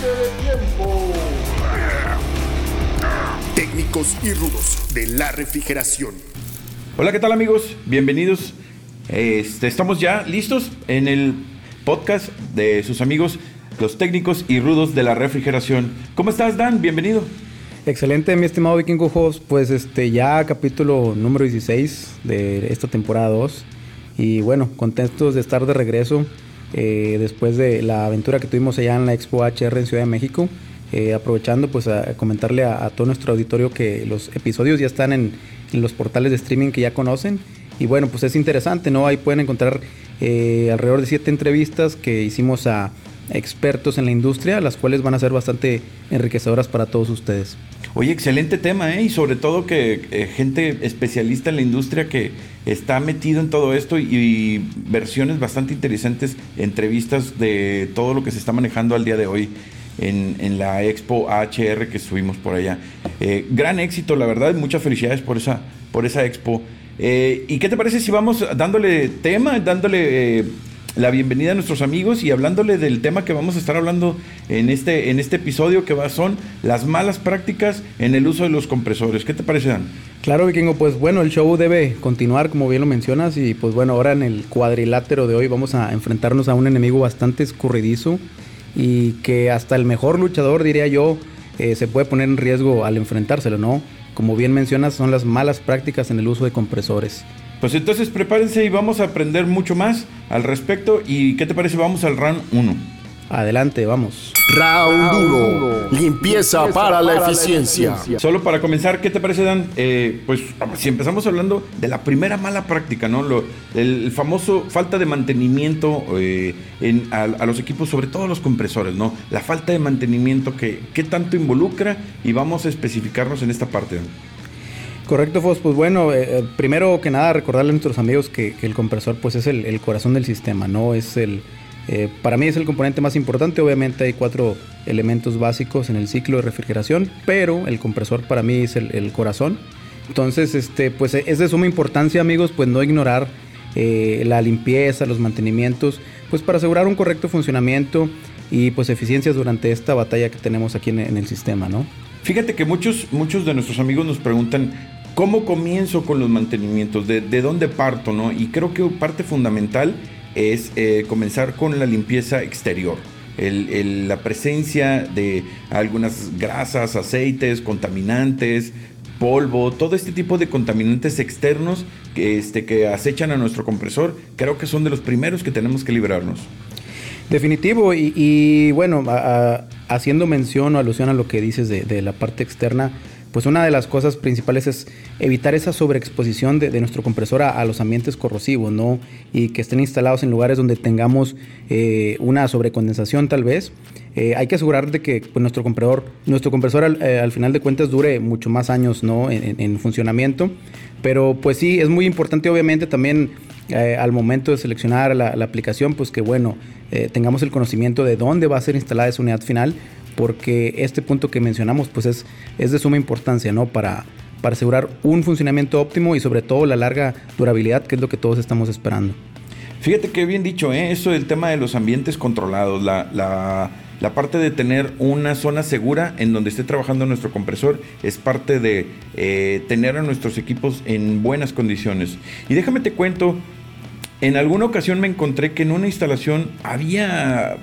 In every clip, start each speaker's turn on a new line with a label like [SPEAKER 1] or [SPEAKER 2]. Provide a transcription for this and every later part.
[SPEAKER 1] de tiempo.
[SPEAKER 2] Técnicos y rudos de la refrigeración.
[SPEAKER 3] Hola, ¿qué tal amigos? Bienvenidos. Este, estamos ya listos en el podcast de sus amigos, los técnicos y rudos de la refrigeración. ¿Cómo estás, Dan? Bienvenido.
[SPEAKER 4] Excelente, mi estimado Vikingo Host. Pues este ya capítulo número 16 de esta temporada 2. Y bueno, contentos de estar de regreso eh, después de la aventura que tuvimos allá en la Expo HR en Ciudad de México. Eh, aprovechando pues a comentarle a, todo nuestro auditorio que los episodios ya están en, los portales de streaming que ya conocen. Y bueno, pues es interesante, ¿no? Ahí pueden encontrar eh, alrededor de siete entrevistas que hicimos a expertos en la industria, las cuales van a ser bastante enriquecedoras para todos ustedes.
[SPEAKER 3] Oye, excelente tema, ¿eh? Y sobre todo que eh, gente especialista en la industria que está metido en todo esto y, versiones bastante interesantes, entrevistas de todo lo que se está manejando al día de hoy en, la Expo AHR que estuvimos por allá. Eh, gran éxito, la verdad, muchas felicidades por esa, por esa Expo. Eh, ¿Y qué te parece si vamos dándole tema, dándole la bienvenida a nuestros amigos y hablándole del tema que vamos a estar hablando en este, en este episodio que va, son las malas prácticas en el uso de los compresores. ¿Qué te parece, Dan?
[SPEAKER 4] Claro, Vikingo, pues bueno, el show debe continuar, como bien lo mencionas, y pues bueno, ahora en el cuadrilátero de hoy vamos a enfrentarnos a un enemigo bastante escurridizo y que hasta el mejor luchador, diría yo, eh, se puede poner en riesgo al enfrentárselo, ¿no? Como bien mencionas, son las malas prácticas en el uso de compresores.
[SPEAKER 3] Pues entonces prepárense y vamos a aprender mucho más al respecto. ¿Y qué te parece? Vamos al round 1.
[SPEAKER 4] Adelante, vamos.
[SPEAKER 2] Round 1. Limpieza para la eficiencia.
[SPEAKER 3] Solo para comenzar, ¿qué te parece, Dan? Eh, pues si empezamos hablando de la primera mala práctica, ¿no? Lo, el famoso falta de mantenimiento eh, en, a, a, los equipos, sobre todo los compresores, ¿no? La falta de mantenimiento que, ¿qué tanto involucra y vamos a especificarnos en esta parte. Dan.
[SPEAKER 4] Correcto, Fos. Pues bueno, eh, eh, primero que nada recordarle a nuestros amigos que, el compresor pues es el, corazón del sistema, ¿no? Es el, eh, para mí es el componente más importante. Obviamente hay cuatro elementos básicos en el ciclo de refrigeración, pero el compresor para mí es el, corazón. Entonces, este, pues es de suma importancia, amigos, pues no ignorar la limpieza, los mantenimientos, pues para asegurar un correcto funcionamiento y pues eficiencias durante esta batalla que tenemos aquí en, en el sistema, ¿no?
[SPEAKER 3] Fíjate que muchos, muchos de nuestros amigos nos preguntan ¿Cómo comienzo con los mantenimientos? ¿De, dónde parto? ¿no? Y creo que parte fundamental es eh, comenzar con la limpieza exterior. la presencia de algunas grasas, aceites, contaminantes, polvo, todo este tipo de contaminantes externos que, este, acechan a nuestro compresor, creo que son de los primeros que tenemos que librarnos.
[SPEAKER 4] Definitivo, y, bueno, haciendo mención o alusión a lo que dices de la parte externa, pues una de las cosas principales es evitar esa sobreexposición de, nuestro compresor a, los ambientes corrosivos, ¿no? Y que estén instalados en lugares donde tengamos eh, una sobrecondensación tal vez. Eh, hay que asegurar de que pues, nuestro compresor, nuestro compresor eh, al, final de cuentas dure mucho más años, ¿no? En, funcionamiento. Pero pues sí, es muy importante obviamente también al momento de seleccionar la, la, aplicación, pues que bueno, tengamos el conocimiento de dónde va a ser instalada esa unidad final porque este punto que mencionamos pues es, es de suma importancia, ¿no? Para, para asegurar un funcionamiento óptimo y sobre todo la larga durabilidad, que es lo que todos estamos esperando.
[SPEAKER 3] Fíjate que bien dicho, ¿eh? eso del tema de los ambientes controlados, la, la, parte de tener una zona segura en donde esté trabajando nuestro compresor es parte de eh, tener a nuestros equipos en buenas condiciones. Y déjame te cuento, en alguna ocasión me encontré que en una instalación había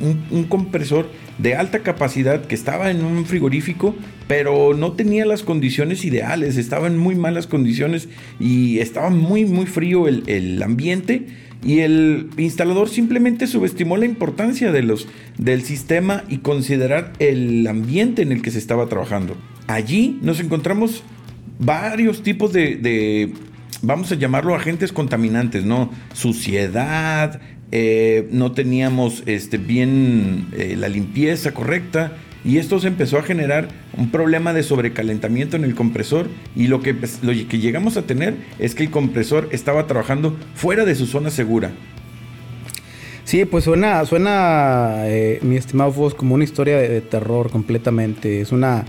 [SPEAKER 3] un compresor de alta capacidad que estaba en un frigorífico, pero no tenía las condiciones ideales, estaba en muy malas condiciones y estaba muy, muy frío el, ambiente. Y el instalador simplemente subestimó la importancia de los, del sistema y considerar el ambiente en el que se estaba trabajando. Allí nos encontramos varios tipos de, de vamos a llamarlo agentes contaminantes, ¿no? Suciedad, eh, no teníamos este, bien eh, la limpieza correcta y esto se empezó a generar un problema de sobrecalentamiento en el compresor y lo que, pues, lo que llegamos a tener es que el compresor estaba trabajando fuera de su zona segura.
[SPEAKER 4] Sí, pues suena, suena eh, mi estimado Fos, como una historia de terror completamente. Es una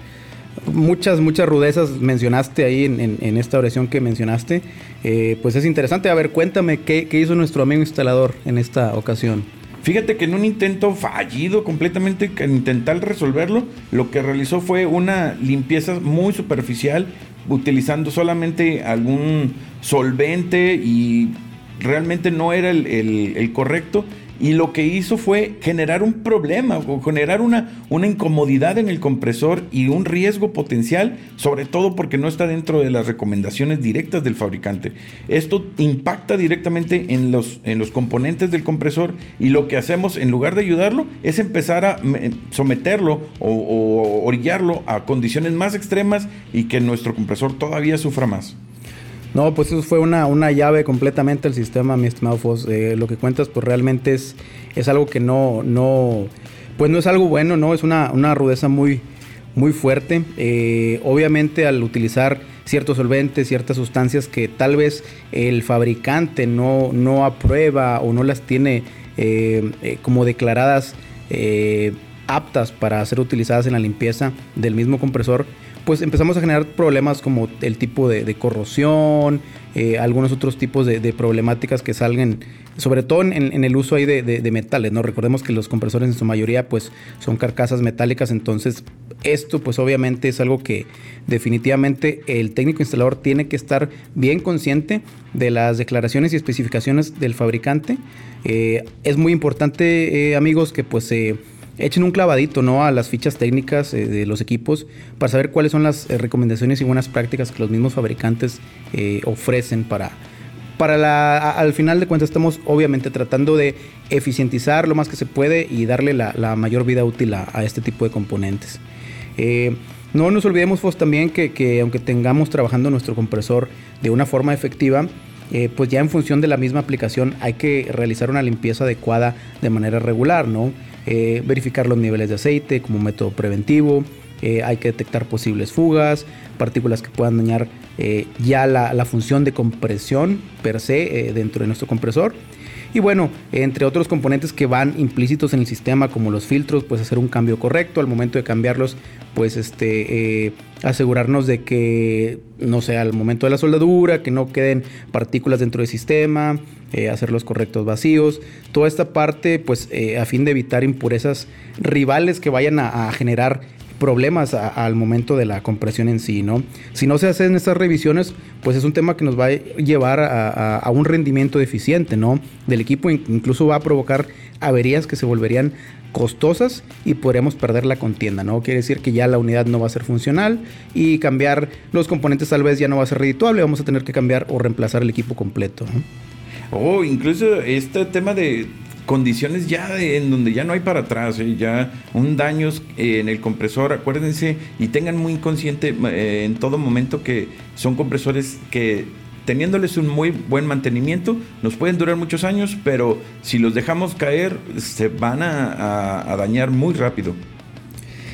[SPEAKER 4] muchas, muchas rudezas mencionaste ahí en, esta oración que mencionaste. Eh, pues es interesante. A ver, cuéntame qué, hizo nuestro amigo instalador en esta ocasión.
[SPEAKER 3] Fíjate que en un intento fallido completamente, en intentar resolverlo, lo que realizó fue una limpieza muy superficial, utilizando solamente algún solvente y realmente no era el correcto y lo que hizo fue generar un problema o generar una, una incomodidad en el compresor y un riesgo potencial, sobre todo porque no está dentro de las recomendaciones directas del fabricante. Esto impacta directamente en los, en los componentes del compresor y lo que hacemos en lugar de ayudarlo es empezar a someterlo o, o orillarlo a condiciones más extremas y que nuestro compresor todavía sufra más.
[SPEAKER 4] No, pues eso fue una, una llave completamente al sistema, mi estimado Foss. Eh, lo que cuentas, pues realmente es, es algo que no, no, pues no es algo bueno, ¿no? Es una, una rudeza muy, muy fuerte. Eh, obviamente al utilizar ciertos solventes, ciertas sustancias que tal vez el fabricante no, no aprueba o no las tiene eh, como declaradas aptas para ser utilizadas en la limpieza del mismo compresor, pues empezamos a generar problemas como el tipo de, corrosión, eh, algunos otros tipos de, problemáticas que salgan, sobre todo en, el uso ahí de, metales, ¿no? Recordemos que los compresores en su mayoría pues son carcasas metálicas, entonces esto pues obviamente es algo que definitivamente el técnico instalador tiene que estar bien consciente de las declaraciones y especificaciones del fabricante. Eh, es muy importante, eh, amigos, que pues se echen un clavadito ¿no? a las fichas técnicas eh, de los equipos para saber cuáles son las eh, recomendaciones y buenas prácticas que los mismos fabricantes eh, ofrecen para, para la, al final de cuentas estamos obviamente tratando de eficientizar lo más que se puede y darle la, mayor vida útil a, este tipo de componentes. no nos olvidemos pues, también que, que, aunque tengamos trabajando nuestro compresor de una forma efectiva, pues ya en función de la misma aplicación hay que realizar una limpieza adecuada de manera regular, ¿no? Eh, verificar los niveles de aceite como método preventivo, eh, hay que detectar posibles fugas, partículas que puedan dañar eh, ya la, función de compresión per se dentro de nuestro compresor. Y bueno, entre otros componentes que van implícitos en el sistema, como los filtros, pues hacer un cambio correcto. Al momento de cambiarlos, pues este, asegurarnos de que, no sea al momento de la soldadura, que no queden partículas dentro del sistema, eh, hacer los correctos vacíos. Toda esta parte, pues eh, a fin de evitar impurezas rivales que vayan a, generar problemas al momento de la compresión en sí, ¿no? Si no se hacen estas revisiones, pues es un tema que nos va a llevar a, un rendimiento deficiente, ¿no? Del equipo, incluso va a provocar averías que se volverían costosas y podríamos perder la contienda, ¿no? Quiere decir que ya la unidad no va a ser funcional y cambiar los componentes tal vez ya no va a ser redituable, vamos a tener que cambiar o reemplazar el equipo completo. ¿no?
[SPEAKER 3] Oh, incluso este tema de condiciones ya en donde ya no hay para atrás, ¿eh? ya un daño en el compresor, acuérdense y tengan muy consciente eh, en todo momento que son compresores que teniéndoles un muy buen mantenimiento nos pueden durar muchos años, pero si los dejamos caer se van a, dañar muy rápido.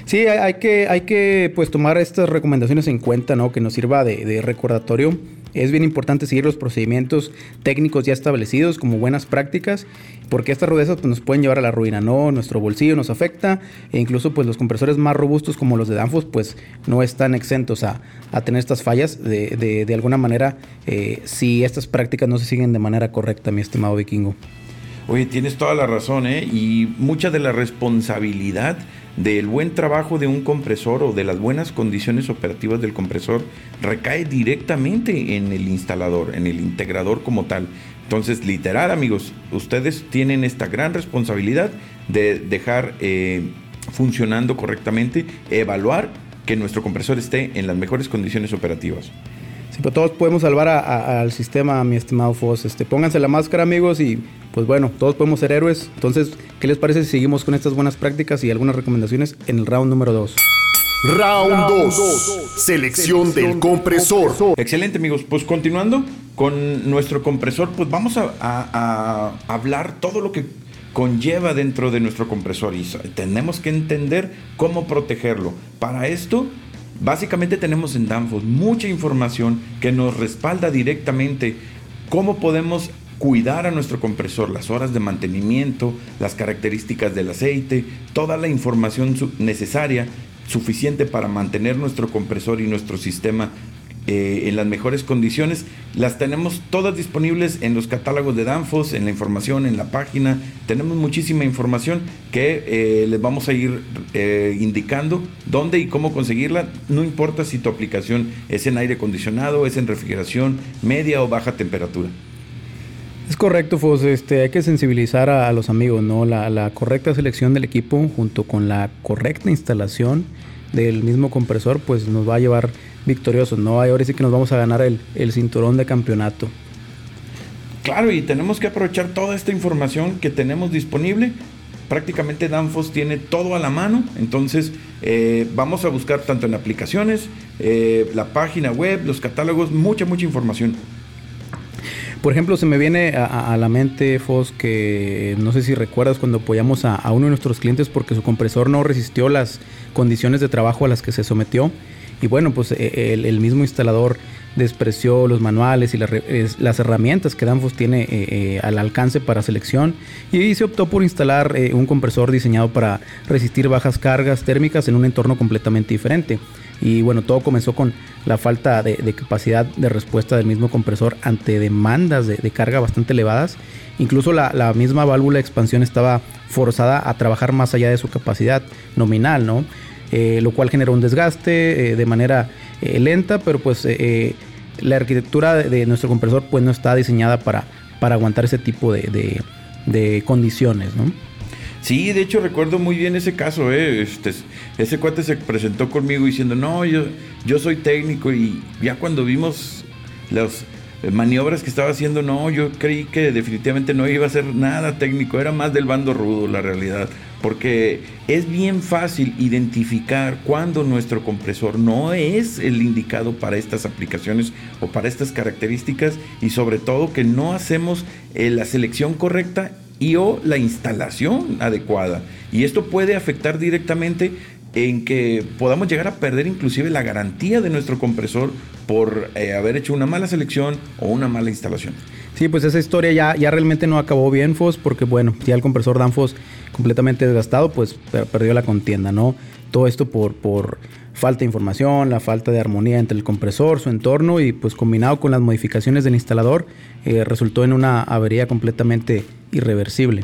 [SPEAKER 4] Sí, hay que, hay que pues tomar estas recomendaciones en cuenta, ¿no? Que nos sirva de, de recordatorio es bien importante seguir los procedimientos técnicos ya establecidos como buenas prácticas, porque estas rudezas pues, nos pueden llevar a la ruina, ¿no? Nuestro bolsillo nos afecta e incluso pues los compresores más robustos como los de Danfoss pues no están exentos a, tener estas fallas de, de, alguna manera eh, si estas prácticas no se siguen de manera correcta, mi estimado vikingo.
[SPEAKER 3] Oye, tienes toda la razón, ¿eh? Y mucha de la responsabilidad del buen trabajo de un compresor o de las buenas condiciones operativas del compresor recae directamente en el instalador, en el integrador como tal. Entonces, literal, amigos, ustedes tienen esta gran responsabilidad de dejar eh, funcionando correctamente, evaluar que nuestro compresor esté en las mejores condiciones operativas.
[SPEAKER 4] Sí, pero todos podemos salvar al sistema, mi estimado Foss. Este, pónganse la máscara, amigos, y pues bueno, todos podemos ser héroes. Entonces, ¿qué les parece si seguimos con estas buenas prácticas y algunas recomendaciones en el round número 2?
[SPEAKER 2] Round 2. Selección del compresor.
[SPEAKER 3] Excelente amigos, pues continuando con nuestro compresor, pues vamos a, hablar todo lo que conlleva dentro de nuestro compresor y tenemos que entender cómo protegerlo. Para esto, básicamente tenemos en Danfoss mucha información que nos respalda directamente cómo podemos cuidar a nuestro compresor, las horas de mantenimiento, las características del aceite, toda la información necesaria, suficiente para mantener nuestro compresor y nuestro sistema eh, en las mejores condiciones. Las tenemos todas disponibles en los catálogos de Danfoss, en la información, en la página. Tenemos muchísima información que eh, les vamos a ir eh, indicando dónde y cómo conseguirla. No importa si tu aplicación es en aire acondicionado, es en refrigeración media o baja temperatura.
[SPEAKER 4] Es correcto, Fos. Este, hay que sensibilizar a, los amigos, ¿no? La, la, correcta selección del equipo junto con la correcta instalación del mismo compresor, pues nos va a llevar victoriosos, ¿no? Ahora sí que nos vamos a ganar el, el cinturón de campeonato.
[SPEAKER 3] Claro, y tenemos que aprovechar toda esta información que tenemos disponible. Prácticamente Danfoss tiene todo a la mano, entonces eh, vamos a buscar tanto en aplicaciones, eh, la página web, los catálogos, mucha, mucha información.
[SPEAKER 4] Por ejemplo, se me viene a, la mente, Fos, que no sé si recuerdas cuando apoyamos a, uno de nuestros clientes porque su compresor no resistió las condiciones de trabajo a las que se sometió. Y bueno, pues e, el, mismo instalador despreció los manuales y las herramientas que Danfoss tiene eh, eh, al alcance para selección y se optó por instalar eh, un compresor diseñado para resistir bajas cargas térmicas en un entorno completamente diferente. Y bueno, todo comenzó con la falta de, capacidad de respuesta del mismo compresor ante demandas de, carga bastante elevadas. Incluso la, misma válvula de expansión estaba forzada a trabajar más allá de su capacidad nominal, ¿no? Eh, lo cual generó un desgaste eh, de manera eh, lenta, pero pues la arquitectura de, nuestro compresor pues no está diseñada para, para aguantar ese tipo de, de condiciones, ¿no?
[SPEAKER 3] Sí, de hecho recuerdo muy bien ese caso, ¿eh? este, ese cuate se presentó conmigo diciendo, no, yo, yo soy técnico y ya cuando vimos las maniobras que estaba haciendo, no, yo creí que definitivamente no iba a ser nada técnico, era más del bando rudo la realidad, porque es bien fácil identificar cuando nuestro compresor no es el indicado para estas aplicaciones o para estas características y sobre todo que no hacemos eh, la selección correcta y o la instalación adecuada. Y esto puede afectar directamente en que podamos llegar a perder inclusive la garantía de nuestro compresor por eh, haber hecho una mala selección o una mala instalación.
[SPEAKER 4] Sí, pues esa historia ya, ya realmente no acabó bien, Fos, porque bueno, ya el compresor Danfoss completamente desgastado, pues perdió la contienda, ¿no? Todo esto por, por falta de información, la falta de armonía entre el compresor, su entorno y pues combinado con las modificaciones del instalador, eh, resultó en una avería completamente irreversible.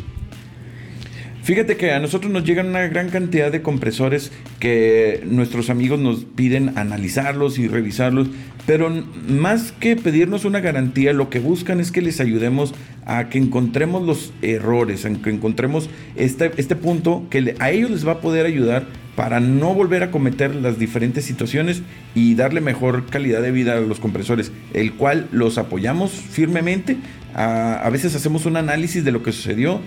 [SPEAKER 3] Fíjate que a nosotros nos llegan una gran cantidad de compresores que nuestros amigos nos piden analizarlos y revisarlos, pero más que pedirnos una garantía, lo que buscan es que les ayudemos a que encontremos los errores, a que encontremos este, este punto que a ellos les va a poder ayudar para no volver a cometer las diferentes situaciones y darle mejor calidad de vida a los compresores, el cual los apoyamos firmemente. A, veces hacemos un análisis de lo que sucedió,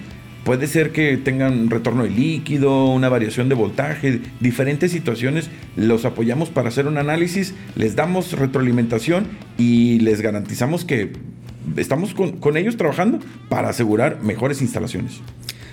[SPEAKER 3] Puede ser que tengan retorno de líquido, una variación de voltaje, diferentes situaciones. Los apoyamos para hacer un análisis, les damos retroalimentación y les garantizamos que estamos con, ellos trabajando para asegurar mejores instalaciones.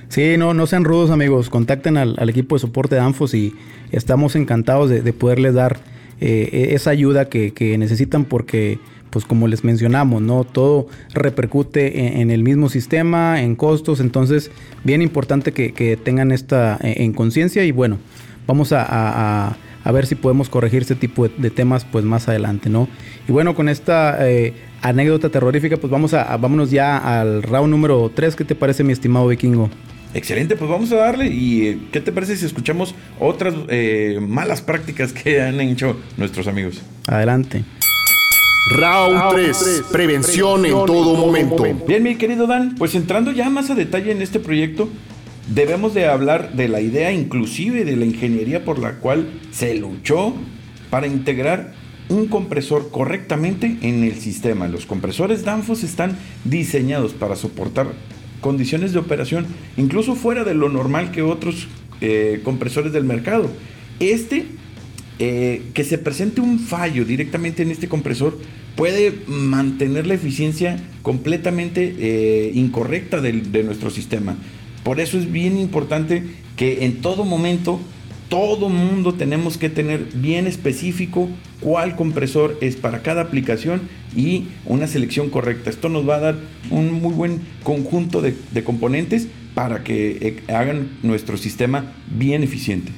[SPEAKER 4] Sí, no, no sean rudos amigos, contacten al, equipo de soporte de Anfos y estamos encantados de, poderles dar eh, esa ayuda que, que necesitan porque pues como les mencionamos, ¿no? Todo repercute en, el mismo sistema, en costos, entonces bien importante que, tengan esta eh, en, conciencia y bueno, vamos a, ver si podemos corregir este tipo de, temas pues más adelante, ¿no? Y bueno, con esta eh, anécdota terrorífica, pues vamos a, vámonos ya al round número 3, ¿qué te parece mi estimado vikingo?
[SPEAKER 3] Excelente, pues vamos a darle. ¿Y eh, qué te parece si escuchamos otras malas prácticas que han hecho nuestros amigos?
[SPEAKER 4] Adelante.
[SPEAKER 2] Round 3. Prevención en todo momento.
[SPEAKER 3] Bien, mi querido Dan, pues entrando ya más a detalle en este proyecto, debemos de hablar de la idea inclusive de la ingeniería por la cual se luchó para integrar un compresor correctamente en el sistema. Los compresores Danfoss están diseñados para soportar condiciones de operación incluso fuera de lo normal que otros eh, compresores del mercado. Este eh, que se presente un fallo directamente en este compresor puede mantener la eficiencia completamente eh, incorrecta de, nuestro sistema. Por eso es bien importante que en todo momento todo mundo tenemos que tener bien específico cuál compresor es para cada aplicación y una selección correcta. Esto nos va a dar un muy buen conjunto de componentes para que eh, hagan nuestro sistema bien eficiente.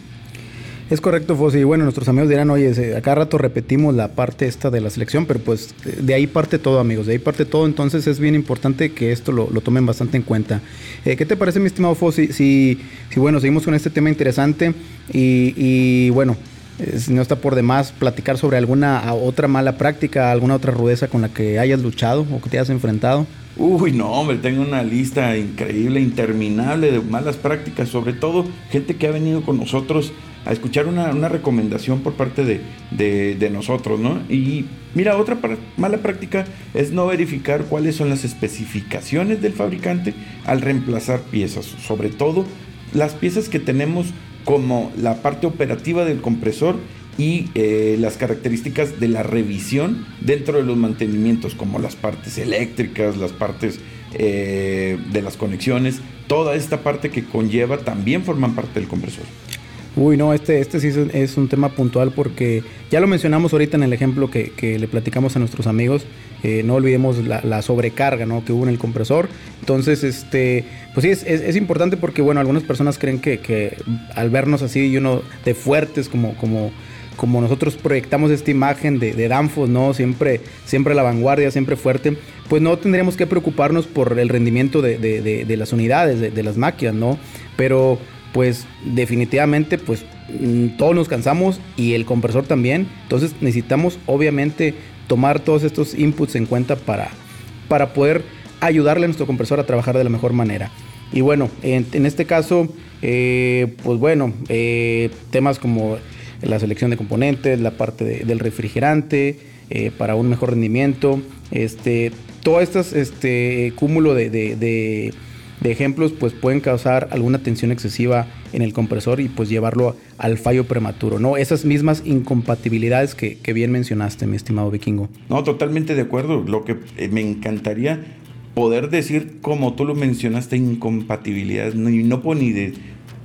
[SPEAKER 4] Es correcto, Fossi. Y bueno, nuestros amigos dirán, oye, acá rato repetimos la parte esta de la selección, pero pues de ahí parte todo, amigos, de ahí parte todo. Entonces es bien importante que esto lo, tomen bastante en cuenta. Eh, ¿Qué te parece, mi estimado Fossi? Si, si, bueno, seguimos con este tema interesante y, y bueno, eh, no está por demás platicar sobre alguna otra mala práctica, alguna otra rudeza con la que hayas luchado o que te hayas enfrentado.
[SPEAKER 3] Uy, no, hombre, tengo una lista increíble, interminable de malas prácticas, sobre todo gente que ha venido con nosotros a escuchar una, recomendación por parte de, nosotros, ¿no? Y mira, otra mala práctica es no verificar cuáles son las especificaciones del fabricante al reemplazar piezas, sobre todo las piezas que tenemos como la parte operativa del compresor y eh, las características de la revisión dentro de los mantenimientos, como las partes eléctricas, las partes eh, de las conexiones, toda esta parte que conlleva también forman parte del compresor.
[SPEAKER 4] Uy, no, este, este sí es un tema puntual porque ya lo mencionamos ahorita en el ejemplo que, le platicamos a nuestros amigos. Eh, no olvidemos la, sobrecarga ¿no? que hubo en el compresor. Entonces, este, pues sí, es, es, importante porque, bueno, algunas personas creen que, que, al vernos así y uno de fuertes como, como como nosotros proyectamos esta imagen de, de Danfoss, ¿no? Siempre, siempre a la vanguardia, siempre fuerte, pues no tendríamos que preocuparnos por el rendimiento de, las unidades, de, las máquinas, ¿no? Pero pues definitivamente pues mm, todos nos cansamos y el compresor también, entonces necesitamos obviamente tomar todos estos inputs en cuenta para, para poder ayudarle a nuestro compresor a trabajar de la mejor manera. Y bueno, en, este caso, eh, pues bueno, eh, temas como la selección de componentes, la parte del refrigerante, eh, para un mejor rendimiento. Este, todo este, este cúmulo de, ejemplos pues pueden causar alguna tensión excesiva en el compresor y pues llevarlo al fallo prematuro, ¿no? Esas mismas incompatibilidades que, bien mencionaste, mi estimado vikingo.
[SPEAKER 3] No, totalmente de acuerdo. Lo que eh, me encantaría poder decir, como tú lo mencionaste, incompatibilidades, no, no puedo ni de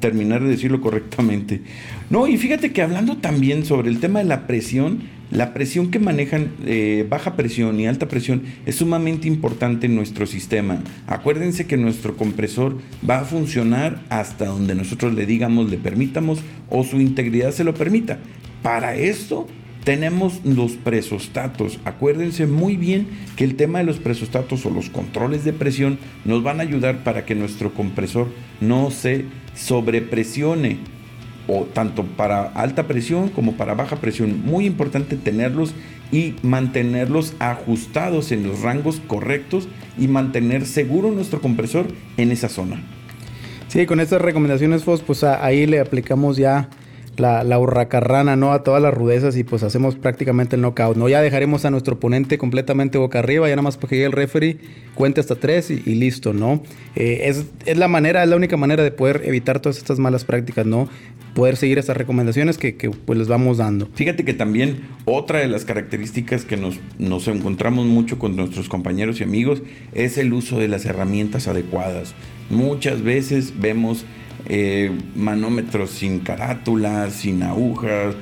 [SPEAKER 3] terminar de decirlo correctamente. No, y fíjate que hablando también sobre el tema de la presión, la presión que manejan eh, baja presión y alta presión es sumamente importante en nuestro sistema. Acuérdense que nuestro compresor va a funcionar hasta donde nosotros le digamos, le permitamos o su integridad se lo permita. Para esto tenemos los presostatos. Acuérdense muy bien que el tema de los presostatos o los controles de presión nos van a ayudar para que nuestro compresor no se sobrepresione o tanto para alta presión como para baja presión. Muy importante tenerlos y mantenerlos ajustados en los rangos correctos y mantener seguro nuestro compresor en esa zona.
[SPEAKER 4] Sí, con estas recomendaciones, pues ahí le aplicamos ya la, la hurracarrana, ¿no? A todas las rudezas y pues hacemos prácticamente el knockout, ¿no? Ya dejaremos a nuestro oponente completamente boca arriba, ya nada más porque el referee cuente hasta tres y, listo, ¿no? Eh, es, es, la manera, es la única manera de poder evitar todas estas malas prácticas, ¿no? Poder seguir estas recomendaciones que, que pues les vamos dando.
[SPEAKER 3] Fíjate que también otra de las características que nos, nos encontramos mucho con nuestros compañeros y amigos es el uso de las herramientas adecuadas. Muchas veces vemos eh, manómetros sin carátulas, sin agujas,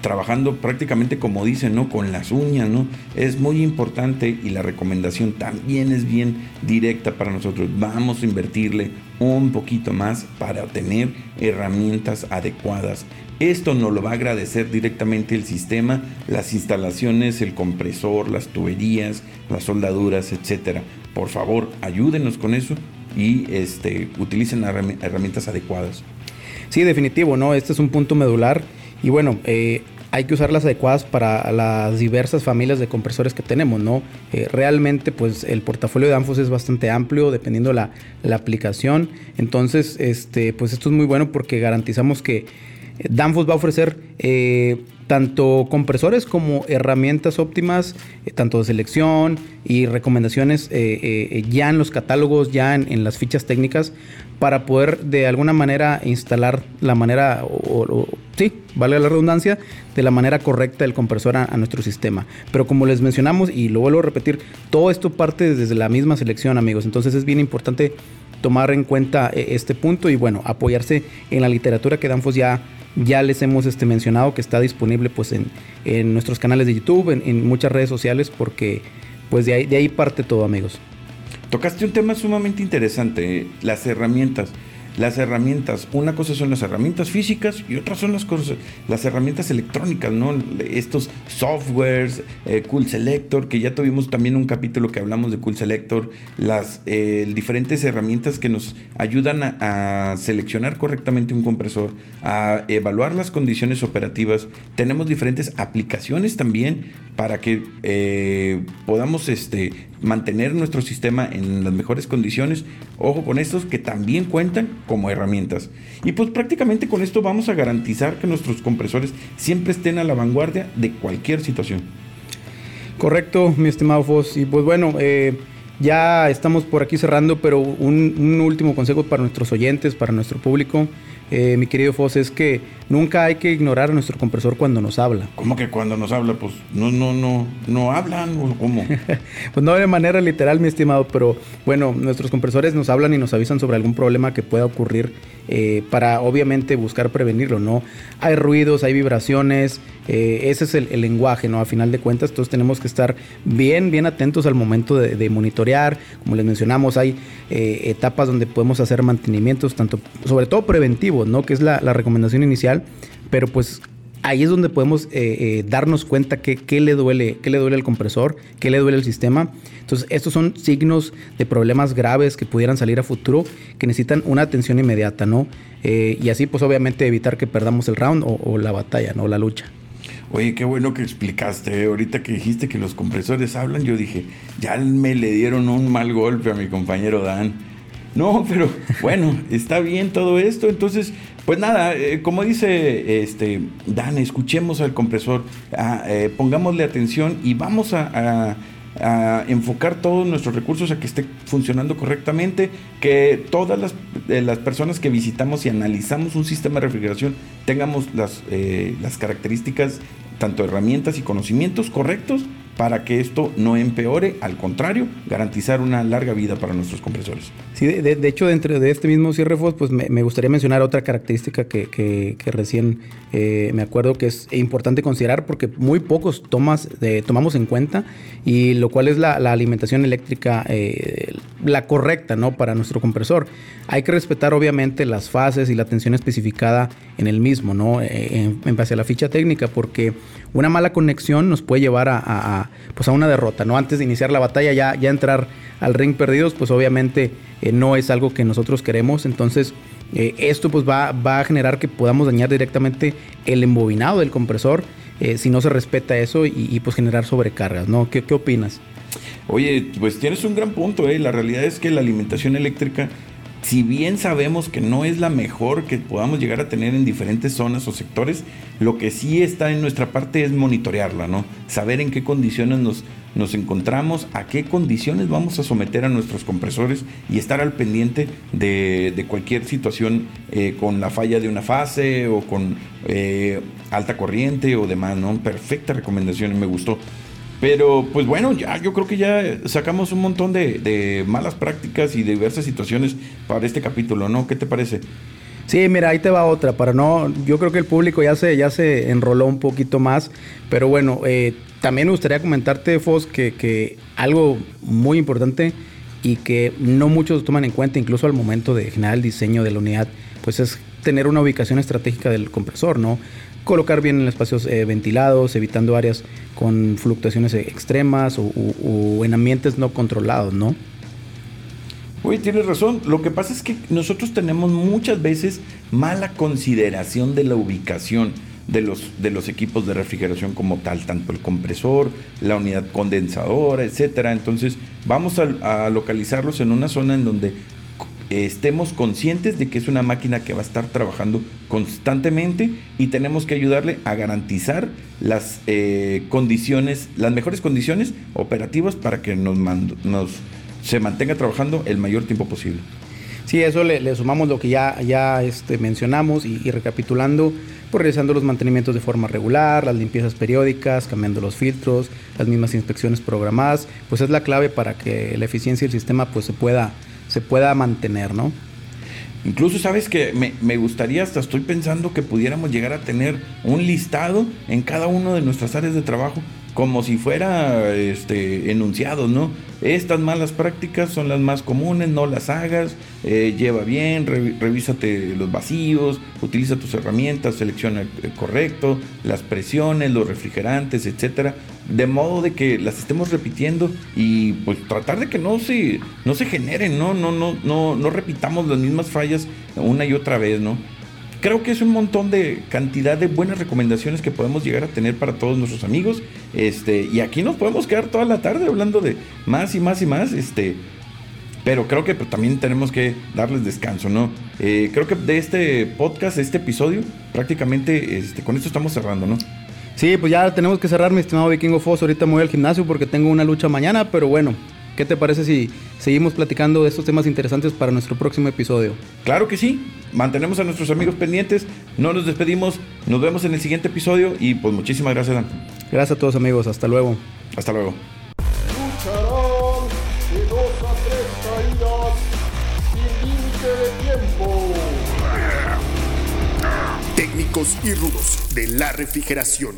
[SPEAKER 3] trabajando prácticamente como dicen, ¿no? Con las uñas, ¿no? Es muy importante y la recomendación también es bien directa para nosotros. Vamos a invertirle un poquito más para tener herramientas adecuadas. Esto nos lo va a agradecer directamente el sistema, las instalaciones, el compresor, las tuberías, las soldaduras, etcétera. Por favor, ayúdenos con eso y este, utilicen herramientas adecuadas.
[SPEAKER 4] Sí, definitivo, ¿no? Este es un punto medular y bueno, eh, hay que usar las adecuadas para las diversas familias de compresores que tenemos, ¿no? Eh, realmente, pues el portafolio de Danfoss es bastante amplio dependiendo la, la aplicación. Entonces, este, pues esto es muy bueno porque garantizamos que Danfoss va a ofrecer eh, tanto compresores como herramientas óptimas, eh, tanto de selección y recomendaciones eh, ya en los catálogos, ya en, las fichas técnicas, para poder de alguna manera instalar la manera, sí, vale la redundancia, de la manera correcta el compresor a, nuestro sistema. Pero como les mencionamos, y lo vuelvo a repetir, todo esto parte desde la misma selección, amigos. Entonces es bien importante tomar en cuenta este punto y bueno, apoyarse en la literatura que Danfoss ya ya les hemos este, mencionado que está disponible pues en, nuestros canales de YouTube, en, muchas redes sociales, porque pues de ahí, de ahí parte todo amigos.
[SPEAKER 3] Tocaste un tema sumamente interesante, las herramientas. Las herramientas, una cosa son las herramientas físicas y otra son las cosas, las herramientas electrónicas, ¿no? Estos softwares, eh, Cool Selector, que ya tuvimos también un capítulo que hablamos de Cool Selector, las eh, diferentes herramientas que nos ayudan a, seleccionar correctamente un compresor, a evaluar las condiciones operativas. Tenemos diferentes aplicaciones también para que eh, podamos este, mantener nuestro sistema en las mejores condiciones. Ojo con estos que también cuentan como herramientas. Y pues prácticamente con esto vamos a garantizar que nuestros compresores siempre estén a la vanguardia de cualquier situación.
[SPEAKER 4] Correcto, mi estimado Foss. Y pues bueno, eh, ya estamos por aquí cerrando, pero un, un último consejo para nuestros oyentes, para nuestro público. Eh, mi querido Foss, es que nunca hay que ignorar a nuestro compresor cuando nos habla.
[SPEAKER 3] ¿Cómo que cuando nos habla? Pues no, no, no, no hablan o cómo.
[SPEAKER 4] pues no de manera literal, mi estimado, pero bueno, nuestros compresores nos hablan y nos avisan sobre algún problema que pueda ocurrir eh, para obviamente buscar prevenirlo, ¿no? Hay ruidos, hay vibraciones, eh, ese es el, lenguaje, ¿no? A final de cuentas, todos tenemos que estar bien, bien atentos al momento de, monitorear. Como les mencionamos, hay etapas donde podemos hacer mantenimientos, tanto, sobre todo preventivos ¿no? Que es la, recomendación inicial, pero pues ahí es donde podemos eh, eh, darnos cuenta que qué le duele, qué le duele al compresor, qué le duele al sistema. Entonces, estos son signos de problemas graves que pudieran salir a futuro que necesitan una atención inmediata, ¿no? Eh, y así, pues, obviamente, evitar que perdamos el round o, la batalla, ¿no? La lucha.
[SPEAKER 3] Oye, qué bueno que explicaste. Ahorita que dijiste que los compresores hablan, yo dije, ya me le dieron un mal golpe a mi compañero Dan. No, pero bueno, está bien todo esto. Entonces, pues nada, eh, como dice este Dan, escuchemos al compresor, ah, eh, pongámosle atención y vamos a, enfocar todos nuestros recursos a que esté funcionando correctamente, que todas las, eh, las personas que visitamos y analizamos un sistema de refrigeración tengamos las, las características, tanto herramientas y conocimientos correctos para que esto no empeore, al contrario, garantizar una larga vida para nuestros compresores.
[SPEAKER 4] Sí, de, hecho, dentro de este mismo cierre pues me, gustaría mencionar otra característica que, recién eh, me acuerdo que es importante considerar porque muy pocos tomas, tomamos en cuenta y lo cual es la, alimentación eléctrica, eh, la correcta ¿no? para nuestro compresor. Hay que respetar obviamente las fases y la tensión especificada en el mismo, ¿no? Eh, en, base a la ficha técnica, porque una mala conexión nos puede llevar a, pues a una derrota, ¿no? Antes de iniciar la batalla, ya, ya entrar al ring perdidos, pues obviamente eh, no es algo que nosotros queremos. Entonces, eh, esto pues va, a generar que podamos dañar directamente el embobinado del compresor si no se respeta eso y, pues generar sobrecargas, ¿no? ¿Qué, ¿Qué opinas?
[SPEAKER 3] Oye, pues tienes un gran punto, ¿eh? La realidad es que la alimentación eléctrica si bien sabemos que no es la mejor que podamos llegar a tener en diferentes zonas o sectores, lo que sí está en nuestra parte es monitorearla, ¿no? Saber en qué condiciones nos, nos encontramos, a qué condiciones vamos a someter a nuestros compresores y estar al pendiente de, cualquier situación eh, con la falla de una fase o con eh, alta corriente o demás, ¿no? Perfecta recomendación, me gustó. Pero pues bueno, ya yo creo que ya sacamos un montón de, malas prácticas y diversas situaciones para este capítulo, ¿no? ¿Qué te parece?
[SPEAKER 4] Sí, mira, ahí te va otra, para no, yo creo que el público ya se, ya se enroló un poquito más, pero bueno, eh, también me gustaría comentarte, Fos, que, que algo muy importante y que no muchos toman en cuenta, incluso al momento de generar el diseño de la unidad, pues es tener una ubicación estratégica del compresor, ¿no? colocar bien en espacios eh, ventilados, evitando áreas con fluctuaciones extremas o, en ambientes no controlados, ¿no?
[SPEAKER 3] Uy, tienes razón. Lo que pasa es que nosotros tenemos muchas veces mala consideración de la ubicación de los, de los equipos de refrigeración como tal, tanto el compresor, la unidad condensadora, etcétera. Entonces, vamos a localizarlos en una zona en donde estemos conscientes de que es una máquina que va a estar trabajando constantemente y tenemos que ayudarle a garantizar las eh, condiciones, las mejores condiciones operativas para que nos, nos se mantenga trabajando el mayor tiempo posible.
[SPEAKER 4] Sí, eso le, sumamos lo que ya, ya este, mencionamos y, recapitulando, pues realizando los mantenimientos de forma regular, las limpiezas periódicas, cambiando los filtros, las mismas inspecciones programadas, pues es la clave para que la eficiencia del sistema pues se pueda se pueda mantener, ¿no?
[SPEAKER 3] Incluso sabes que me, gustaría, hasta estoy pensando que pudiéramos llegar a tener un listado en cada una de nuestras áreas de trabajo como si fuera este, enunciados, ¿no? Estas malas prácticas son las más comunes, no las hagas, eh, lleva bien, revísate los vacíos, utiliza tus herramientas, selecciona correcto, las presiones, los refrigerantes, etcétera, de modo de que las estemos repitiendo y pues tratar de que no se, no se generen, ¿no? No, no, no, no repitamos las mismas fallas una y otra vez, ¿no? Creo que es un montón de cantidad de buenas recomendaciones que podemos llegar a tener para todos nuestros amigos. Este, y aquí nos podemos quedar toda la tarde hablando de más y más y más. Este, pero creo que también tenemos que darles descanso, ¿no? Eh, creo que de este podcast, de este episodio, prácticamente este, con esto estamos cerrando, ¿no?
[SPEAKER 4] Sí, pues ya tenemos que cerrar, mi estimado Vikingo Foss. Ahorita me voy al gimnasio porque tengo una lucha mañana, pero bueno, ¿qué te parece si seguimos platicando de estos temas interesantes para nuestro próximo episodio?
[SPEAKER 3] Claro que sí mantenemos a nuestros amigos pendientes, no nos despedimos, nos vemos en el siguiente episodio y pues muchísimas gracias Dan.
[SPEAKER 4] Gracias a todos amigos, hasta luego.
[SPEAKER 3] Hasta luego.
[SPEAKER 2] Lucharán de dos a tres caídas sin límite de tiempo. Técnicos y rudos de la refrigeración